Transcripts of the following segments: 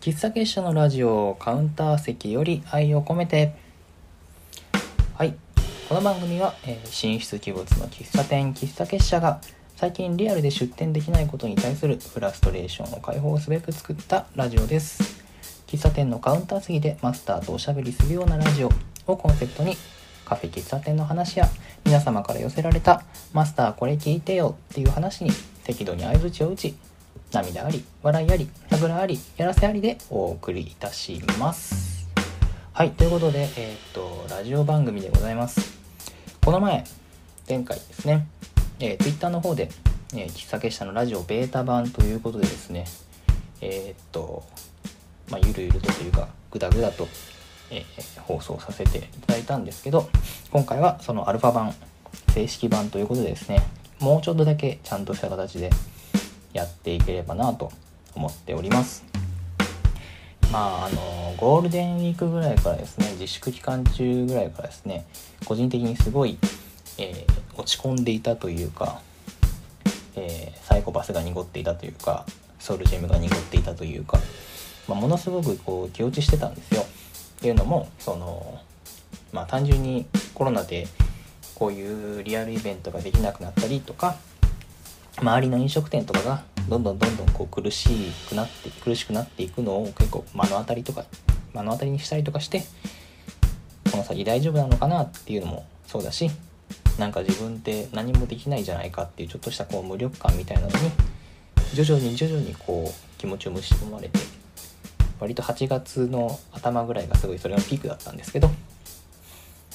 喫茶結社のラジオカウンター席より愛を込めて。はい。この番組は、えー、神出鬼没の喫茶店喫茶結社が最近リアルで出店できないことに対するフラストレーションを解放すべく作ったラジオです。喫茶店のカウンター席でマスターとおしゃべりするようなラジオをコンセプトにカフェ喫茶店の話や皆様から寄せられたマスターこれ聞いてよっていう話に適度に相づちを打ち涙あり笑いあり桜ありやらせありでお送りいたします。はいということでえー、っとラジオ番組でございます。この前前回ですね、えー、Twitter の方で、えー、喫茶結社のラジオベータ版ということでですねえー、っとまあゆるゆるとというかグダグダと、えー、放送させていただいたんですけど今回はそのアルファ版正式版ということでですねもうちょっとだけちゃんとした形でやっていければなと思っております。まああのゴールデンウィークぐらいからですね自粛期間中ぐらいからですね個人的にすごい、えー、落ち込んでいたというか、えー、サイコパスが濁っていたというかソウルジェムが濁っていたというか、まあ、ものすごくこう気落ちしてたんですよ。っていうのもそのまあ単純にコロナでこういうリアルイベントができなくなったりとか周りの飲食店とかがどんどんどんどんこう苦しくなって苦しくなっていくのを結構目の当たりとか目の当たりにしたりとかしてこの先大丈夫なのかなっていうのもそうだしなんか自分って何もできないじゃないかっていうちょっとしたこう無力感みたいなのに徐々に徐々にこう気持ちを蝕まれて割と8月の頭ぐらいがすごいそれのピークだったんですけど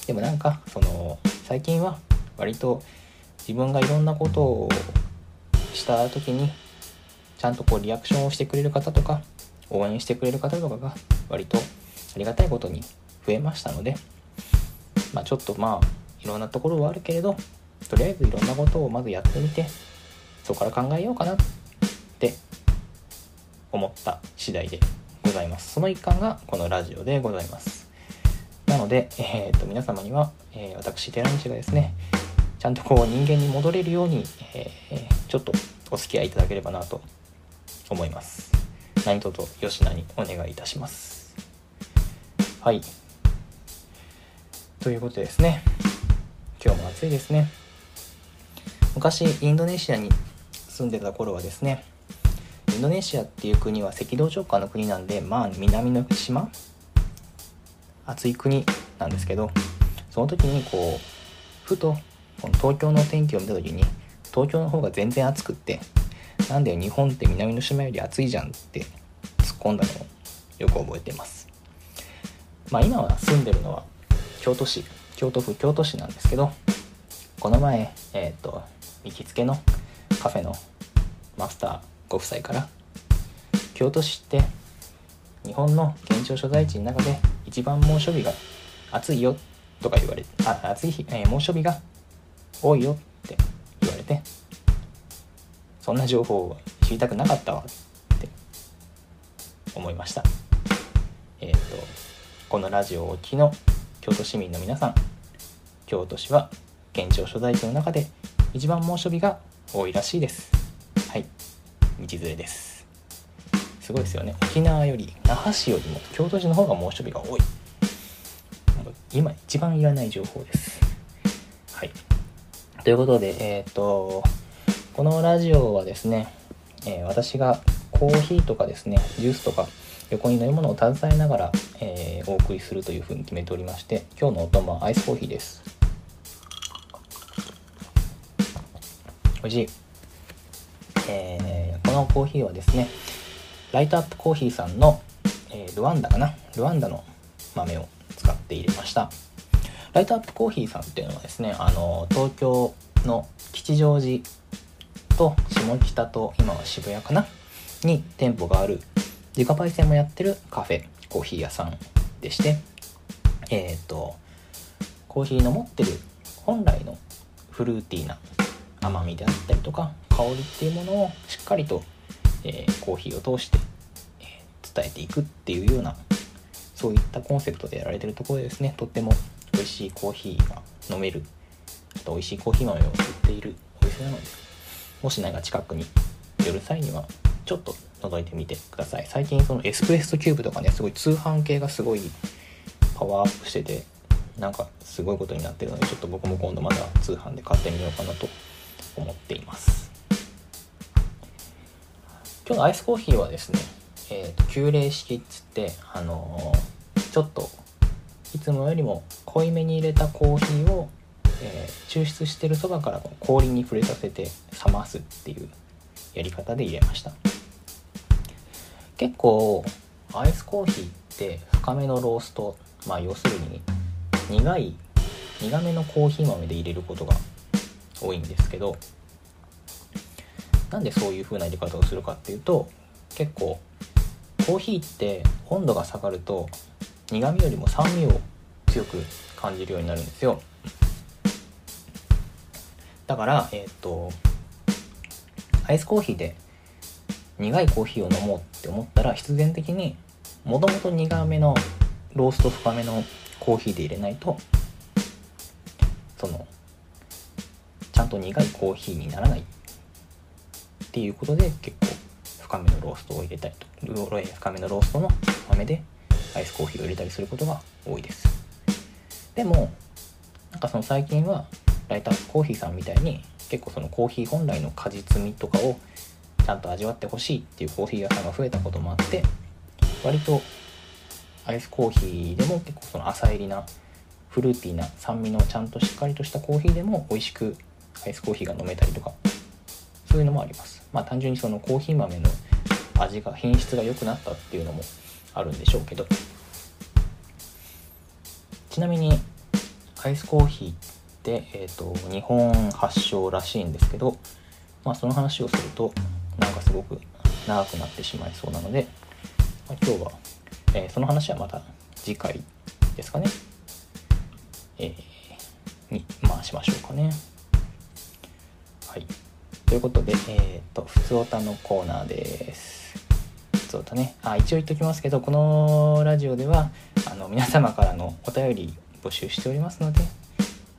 でもなんかその最近は割と自分がいろんなことをした時にちゃんとこうリアクションをしてくれる方とか応援してくれる方とかが割とありがたいことに増えましたので、まあ、ちょっとまあいろんなところはあるけれどとりあえずいろんなことをまずやってみてそこから考えようかなって思った次第でございます。その一環がこのラジオでございます。なので、えー、と皆様には、えー、私寺西がですねちゃんとこう人間に戻れるように、えー、ちょっとお付き合いいただければなと思います。何卒吉名にお願いいたします。はい。ということでですね。今日も暑いですね。昔インドネシアに住んでた頃はですねインドネシアっていう国は赤道直下の国なんでまあ南の島暑い国なんですけどその時にこうふとこの東京の天気を見た時に東京の方が全然暑くってなんで日本って南の島より暑いじゃんって突っ込んだのをよく覚えてます。まあ今は住んでるのは京都市京都府京都市なんですけどこの前えっ、ー、と行きつけのカフェのマスターご夫妻から京都市って日本の県庁所在地の中で一番猛暑日が暑いよとか言われてあ暑い日、えー、猛暑日が多いよって言われてそんな情報を知りたくなかったわって思いました。えっ、ー、とこのラジオをお聞きの京都市民の皆さん京都市は県庁所在地の中で一番猛暑日が多いらしいです。はい。道連れです。すごいですよね。沖縄より那覇市よりも京都市の方が猛暑日が多い。今一番いらない情報です。ということで、えっ、ー、と、このラジオはですね、えー、私がコーヒーとかですね、ジュースとか横に飲み物を携えながら、えー、お送りするというふうに決めておりまして、今日のお供はアイスコーヒーです。おいしい。えー、このコーヒーはですね、ライトアップコーヒーさんの、えルワンダかな？ルワンダの豆を使って入れました。ライトアップコーヒーさんっていうのはですね、あの、東京の吉祥寺と下北と今は渋谷かな？に店舗がある自家焙煎もやってるカフェコーヒー屋さんでしてえっ、ー、とコーヒーの持ってる本来のフルーティーな甘みであったりとか香りっていうものをしっかりと、えー、コーヒーを通して、えー、伝えていくっていうようなそういったコンセプトでやられてるところでですねとっても美味しいコーヒーが飲める。あと美味しいコーヒー豆を売っているお店なのでもし何か近くに寄る際にはちょっと覗いてみてください最近そのエスプレッソキューブとかねすごい通販系がすごいパワーアップしててなんかすごいことになってるのでちょっと僕も今度まだ通販で買ってみようかなと思っています今日のアイスコーヒーはですね、えーと、急冷式っつってあのー、ちょっといつもよりも濃いめに入れたコーヒーを、えー、抽出してるそばから氷に触れさせて冷ますっていうやり方で入れました。結構アイスコーヒーって深めのローストまあ要するに苦い苦めのコーヒー豆で入れることが多いんですけどなんでそういう風な入れ方をするかっていうと結構コーヒーって温度が下がると苦味よりも酸味を強く感じるようになるんですよ。だからえっ、ー、とアイスコーヒーで苦いコーヒーを飲もうって思ったら必然的にもともと苦めのロースト深めのコーヒーで入れないとそのちゃんと苦いコーヒーにならない。っていうことで結構深めのローストを入れたりと。深めのローストの豆でアイスコーヒーを入れたりすることが多いです。でもなんかその最近はライターコーヒーさんみたいに結構そのコーヒー本来の果実味とかをちゃんと味わってほしいっていうコーヒー屋さんが増えたこともあって割とアイスコーヒーでも結構その浅入りなフルーティーな酸味のちゃんとしっかりとしたコーヒーでも美味しくアイスコーヒーが飲めたりとかそういうのもあります。まあ単純にそのコーヒー豆の味が品質が良くなったっていうのもあるんでしょうけどちなみにアイスコーヒーって、えーと、日本発祥らしいんですけど、まあ、その話をするとなんかすごく長くなってしまいそうなので、まあ、今日はえー、その話はまた次回ですかね、えー、に回しましょうかね。はい。ということで、えっ、と、ふつおたのコーナーです。つおたね。あ、一応言っときますけど、このラジオでは、あの、皆様からのお便り募集しておりますので、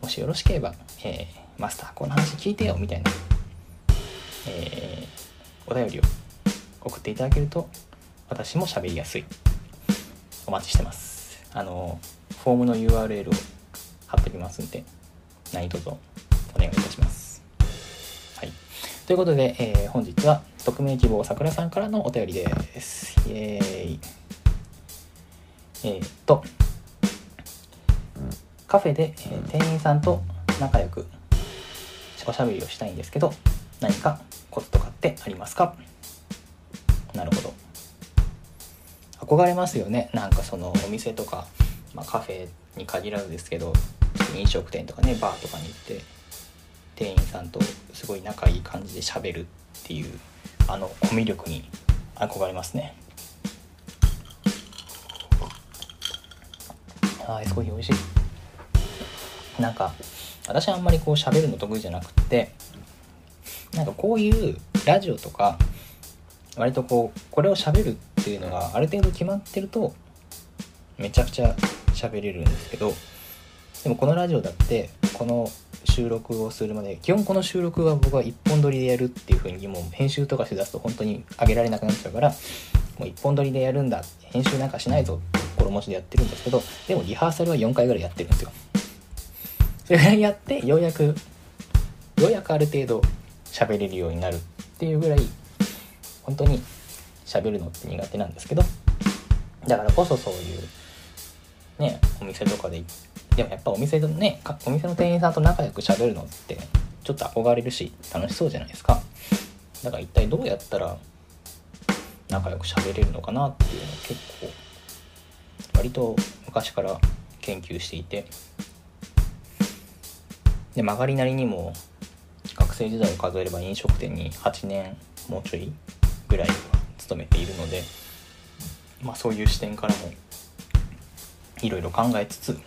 もしよろしければ、えー、マスター、この話聞いてよ、みたいな、えー、お便りを送っていただけると、私も喋りやすい。お待ちしてます。あのフォームの URL を貼っておきますんで何卒お願いいたします。ということで、えー、本日は匿名希望さくらさんからのお便りです。イエーイ。えー、っとカフェで、えー、店員さんと仲良くおしゃべりをしたいんですけど何かコツとかってありますか？なるほど。憧れますよね。なんかそのお店とか、まあ、カフェに限らずですけど飲食店とかねバーとかに行って店員さんとすごい仲いい感じでしゃべるっていうあのコミュ力に憧れますね。あアイスコーヒー美味しい。なんか私はあんまりこう喋るの得意じゃなくてなんかこういうラジオとか割とこうこれを喋るっていうのがある程度決まってるとめちゃくちゃ喋れるんですけどでもこのラジオだってこの収録をするまで基本この収録は僕は一本撮りでやるっていう風にもう編集とかしだすと本当に上げられなくなっちゃうからもう一本撮りでやるんだ編集なんかしないぞって心持ちでやってるんですけどでもリハーサルは4回ぐらいやってるんですよ。それぐらいやってようやくようやくある程度喋れるようになるっていうぐらい本当に喋るのって苦手なんですけどだからこそそういうねお店とかででもやっぱお店のねお店の店員さんと仲良く喋るのってちょっと憧れるし楽しそうじゃないですか。だから一体どうやったら仲良く喋れるのかなっていうのを結構割と昔から研究していて。で曲がりなりにも学生時代を数えれば飲食店に8年もうちょいぐらい務めているので、まあ、そういう視点からもいろいろ考えつつ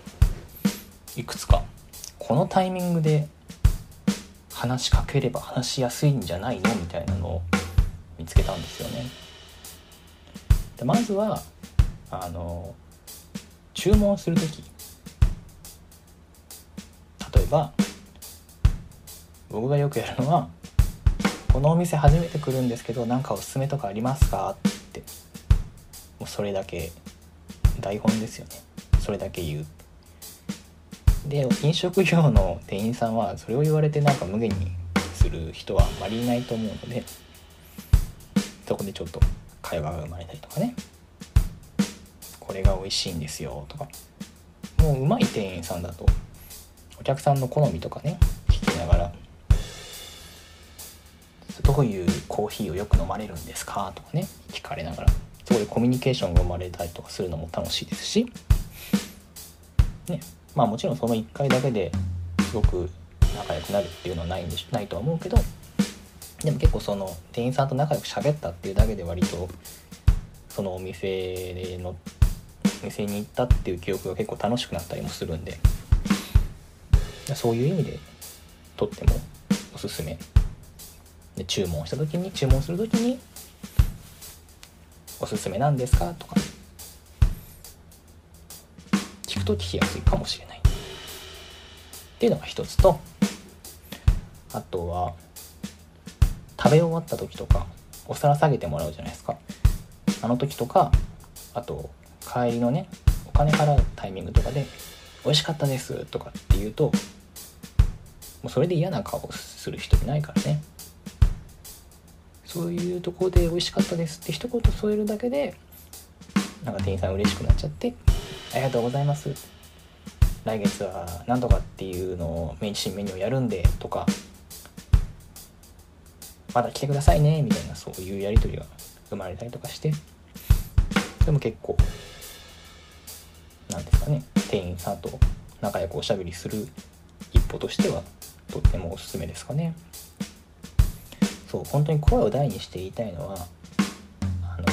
いくつか。このタイミングで話しかければ話しやすいんじゃないの？みたいなのを見つけたんですよね。でまずはあの注文する時。例えば僕がよくやるのはこのお店初めて来るんですけど何かおすすめとかありますか?」って。もうそれだけ。台本ですよね。それだけ言う。で飲食業の店員さんはそれを言われてなんか無限にする人はあまりいないと思うのでそこでちょっと会話が生まれたりとかね。これが美味しいんですよとか。もううまい店員さんだとお客さんの好みとかね聞きながらどういうコーヒーをよく飲まれるんですかとかね聞かれながらそこでコミュニケーションが生まれたりとかするのも楽しいですしね。まあもちろんその1回だけですごく仲良くなるっていうのはないんでしないとは思うけどでも結構その店員さんと仲良く喋ったっていうだけで割とそのお店の店に行ったっていう記憶が結構楽しくなったりもするんでそういう意味でとってもおすすめで注文した時に注文する時に「おすすめなんですか?」とかと聞きやすいかもしれない。っていうのが一つとあとは食べ終わった時とかお皿下げてもらうじゃないですか。あの時とかあと帰りのねお金払うタイミングとかで「美味しかったです」とかって言うともうそれで嫌な顔する人いないからね。そういうところで美味しかったですって一言添えるだけでなんか店員さん嬉しくなっちゃってありがとうございます。来月は何とかっていうのをメイン新メニューをやるんでとかまだ来てくださいねみたいなそういうやり取りが生まれたりとかしてそれも結構なんですかね店員さんと仲良くおしゃべりする一歩としてはとってもおすすめですかね。そう本当に声を大にして言いたいのは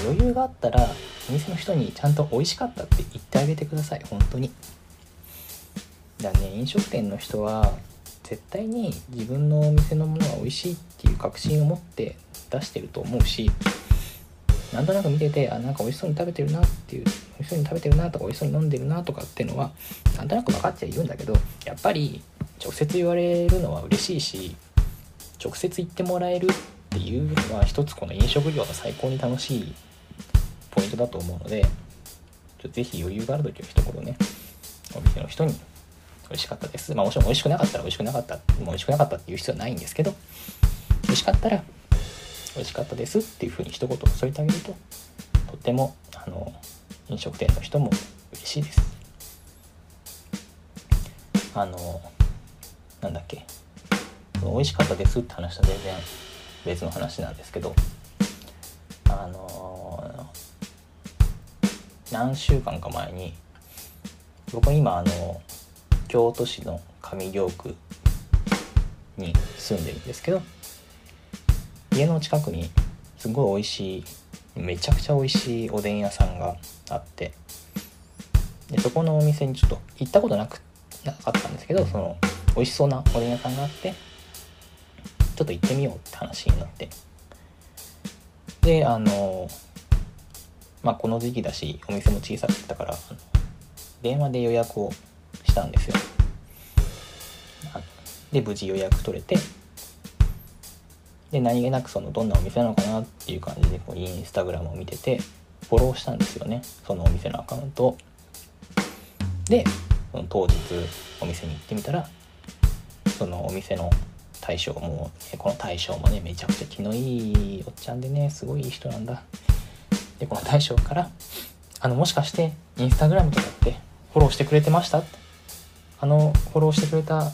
余裕があったらお店の人にちゃんと美味しかったって言ってあげてください。本当に。だね飲食店の人は絶対に自分のお店のものが美味しいっていう確信を持って出してると思うしなんとなく見ててあなんか美味しそうに食べてるなっていう美味しそうに食べてるなとか美味しそうに飲んでるなとかっていうのはなんとなく分かっちゃいるんだけどやっぱり直接言われるのは嬉しいし直接言ってもらえるっていうのは一つこの飲食業の最高に楽しいポイントだと思うのでぜひ余裕がある時は一言ねお店の人に美味しかったです。まあもちろん美味しくなかったら美味しくなかった、もう美味しくなかったっていう必要はないんですけど、美味しかったら美味しかったですっていうふうに一言添えてあげると、とっても、あの、飲食店の人も嬉しいです。あの、なんだっけ、美味しかったですって話は全然別の話なんですけど、あの、何週間か前に、僕今あの京都市の上京区に住んでるんですけど家の近くにすごい美味しいめちゃくちゃ美味しいおでん屋さんがあってでそこのお店にちょっと行ったことなくなかったんですけどその美味しそうなおでん屋さんがあってちょっと行ってみようって話になって。であのまあこの時期だしお店も小さかったから電話で予約をしたんですよ。で無事予約取れてで何気なくそのどんなお店なのかなっていう感じでこうインスタグラムを見ててフォローしたんですよね。そのお店のアカウントでその当日お店に行ってみたらそのお店の大将もこの大将もねめちゃくちゃ気のいいおっちゃんでねすごいいい人なんだ。でこの大将から「あのもしかしてインスタグラムとかってフォローしてくれてました?」ってあのフォローしてくれた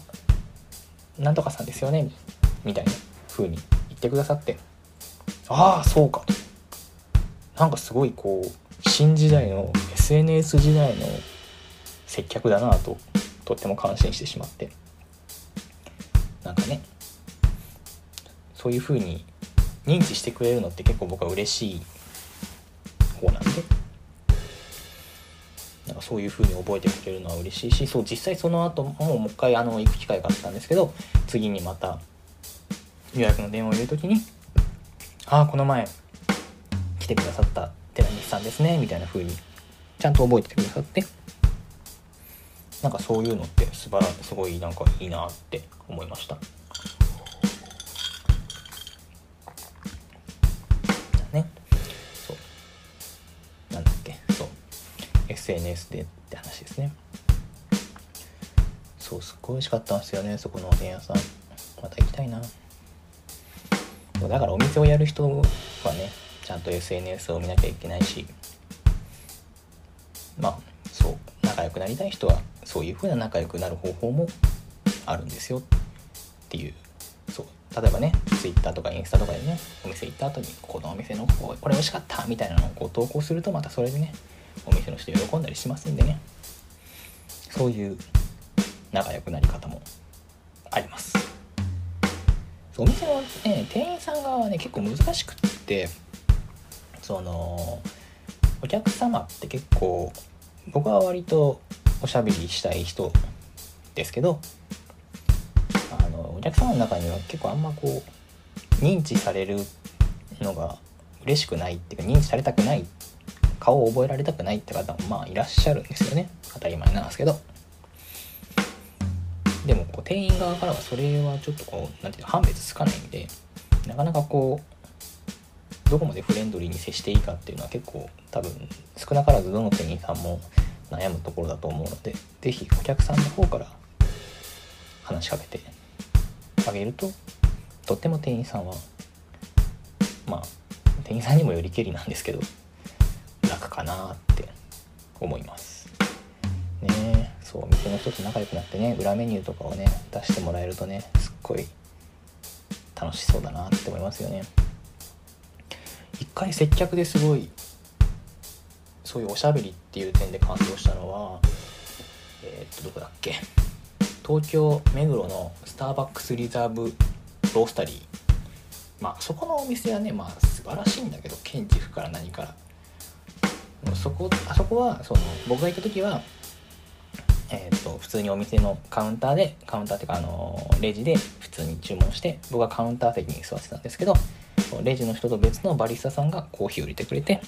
なんとかさんですよね？みたいな風に言ってくださって。ああそうか。となんかすごいこう新時代の SNS 時代の接客だなととっても感心してしまって。なんかねそういう風に認知してくれるのって結構僕は嬉しい方なんで。なんかそういう風に覚えてくれるのは嬉しいしそう実際その後ももう一回あの行く機会があったんですけど次にまた予約の電話を入れる時に「ああこの前来てくださった寺西さんですね」みたいな風にちゃんと覚えててくださってなんかそういうのって素晴らしいすごいなんかいいなって思いました。SNS でって話ですね。そうすっごい美味しかったんですよねそこのおでん屋さん。また行きたいな。だからお店をやる人はねちゃんと SNS を見なきゃいけないし。まあそう仲良くなりたい人はそういう風な仲良くなる方法もあるんですよっていう。そう例えばね Twitter とかインスタとかでねお店行った後にこのお店のこれ美味しかったみたいなのをこう投稿するとまたそれでねお店の人喜んだりしますんでね。そういう仲良くなり方もあります。お店の、ね、店員さん側はね結構難しくってそのお客様って結構僕は割とおしゃべりしたい人ですけどあのお客様の中には結構あんまこう認知されるのが嬉しくないっていうか認知されたくないっ顔を覚えられたくないって方もまあいらっしゃるんですよね。当たり前なんですけど。でもこう店員側からはそれはちょっとこう何ていうの判別つかないんでなかなかこうどこまでフレンドリーに接していいかっていうのは結構多分少なからずどの店員さんも悩むところだと思うので是非お客さんの方から話しかけてあげるととっても店員さんはまあ店員さんにもよりけりなんですけど楽かなって思います。ねそう店の人と仲良くなってね裏メニューとかをね出してもらえるとねすっごい楽しそうだなって思いますよね。一回接客ですごいそういうおしゃべりっていう点で感動したのはえー、っとどこだっけ？東京目黒のスターバックスリザーブロースタリー。まあそこのお店はねまあ素晴らしいんだけど建築から何からそこあそこはその僕が行った時はえーと、普通にお店のカウンターでカウンターっていうかあのレジで普通に注文して僕はカウンター席に座ってたんですけどレジの人と別のバリスタさんがコーヒーを入れてくれて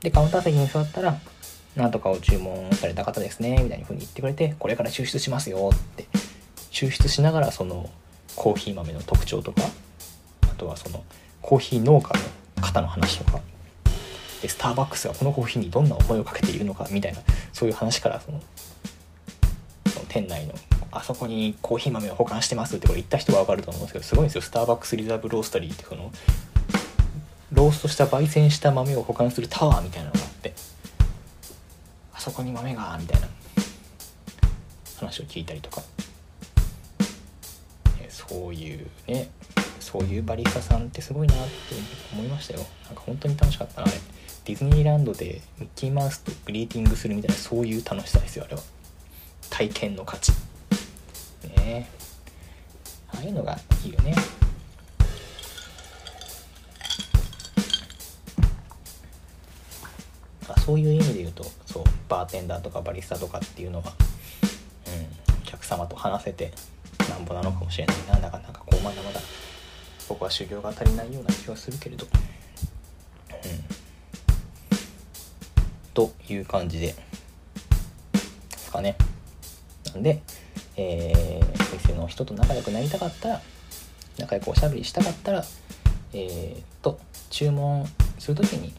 でカウンター席に座ったら「なんとかを注文された方ですね」みたいな風に言ってくれて「これから抽出しますよ」って抽出しながらそのコーヒー豆の特徴とかあとはそのコーヒー農家の方の話とかでスターバックスがこのコーヒーにどんな思いをかけているのかみたいなそういう話からそのその店内のあそこにコーヒー豆を保管してますってこれ言った人は分かると思うんですけどすごいんですよ。スターバックスリザーブロースタリーってこのローストした焙煎した豆を保管するタワーみたいなのがあってあそこに豆がみたいな話を聞いたりとか。そういうねそういうバリスタさんってすごいなって思いましたよ。なんか本当に楽しかったなあれ。ディズニーランドでミッキーマウスとグリーティングするみたいなそういう楽しさですよあれは。体験の価値。ね。ああいうのがいいよね。あそういう意味で言うとそうバーテンダーとかバリスタとかっていうのは、うん、お客様と話せてなんぼなのかもしれないな。なかなかこうまだまだ僕は修行が足りないような気はするけれど。という感じでですかね。なんで、えー、お店の人と仲良くなりたかったら仲良くおしゃべりしたかったらえー、っと注文する時に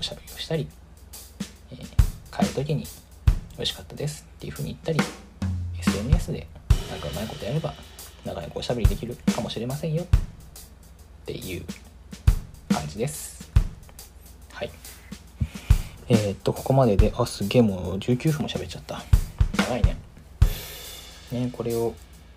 おしゃべりをしたり、えー、買える時に美味しかったですっていう風に言ったり SNS でなんかうまいことやれば仲良くおしゃべりできるかもしれませんよっていう感じです。えー、っとここまでであすげえもう19分も喋っちゃった。長いね。ねこれを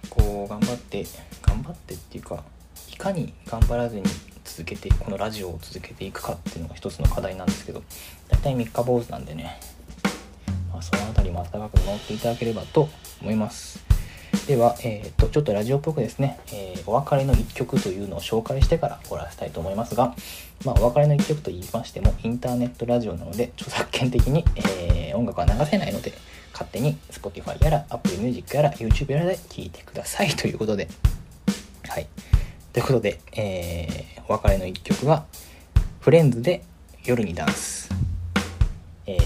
こう頑張って頑張ってっていうかいかに頑張らずに続けてこのラジオを続けていくかっていうのが一つの課題なんですけど大体3日坊主なんでね、まあ、その辺りも温かく乗っていただければと思います。では、えー、っとちょっとラジオっぽくですね、えー、お別れの一曲というのを紹介してから終わらせたいと思いますが、まあ、お別れの一曲と言いましてもインターネットラジオなので著作権的に、えー、音楽は流せないので勝手に Spotify やら Apple Music やら YouTube やらで聴いてください。ということではい。ということで、えー、お別れの一曲はフレンズで夜にダンス、えー、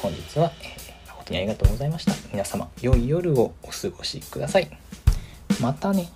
本日は、えにありがとうございました。皆様良い夜をお過ごしください。またね。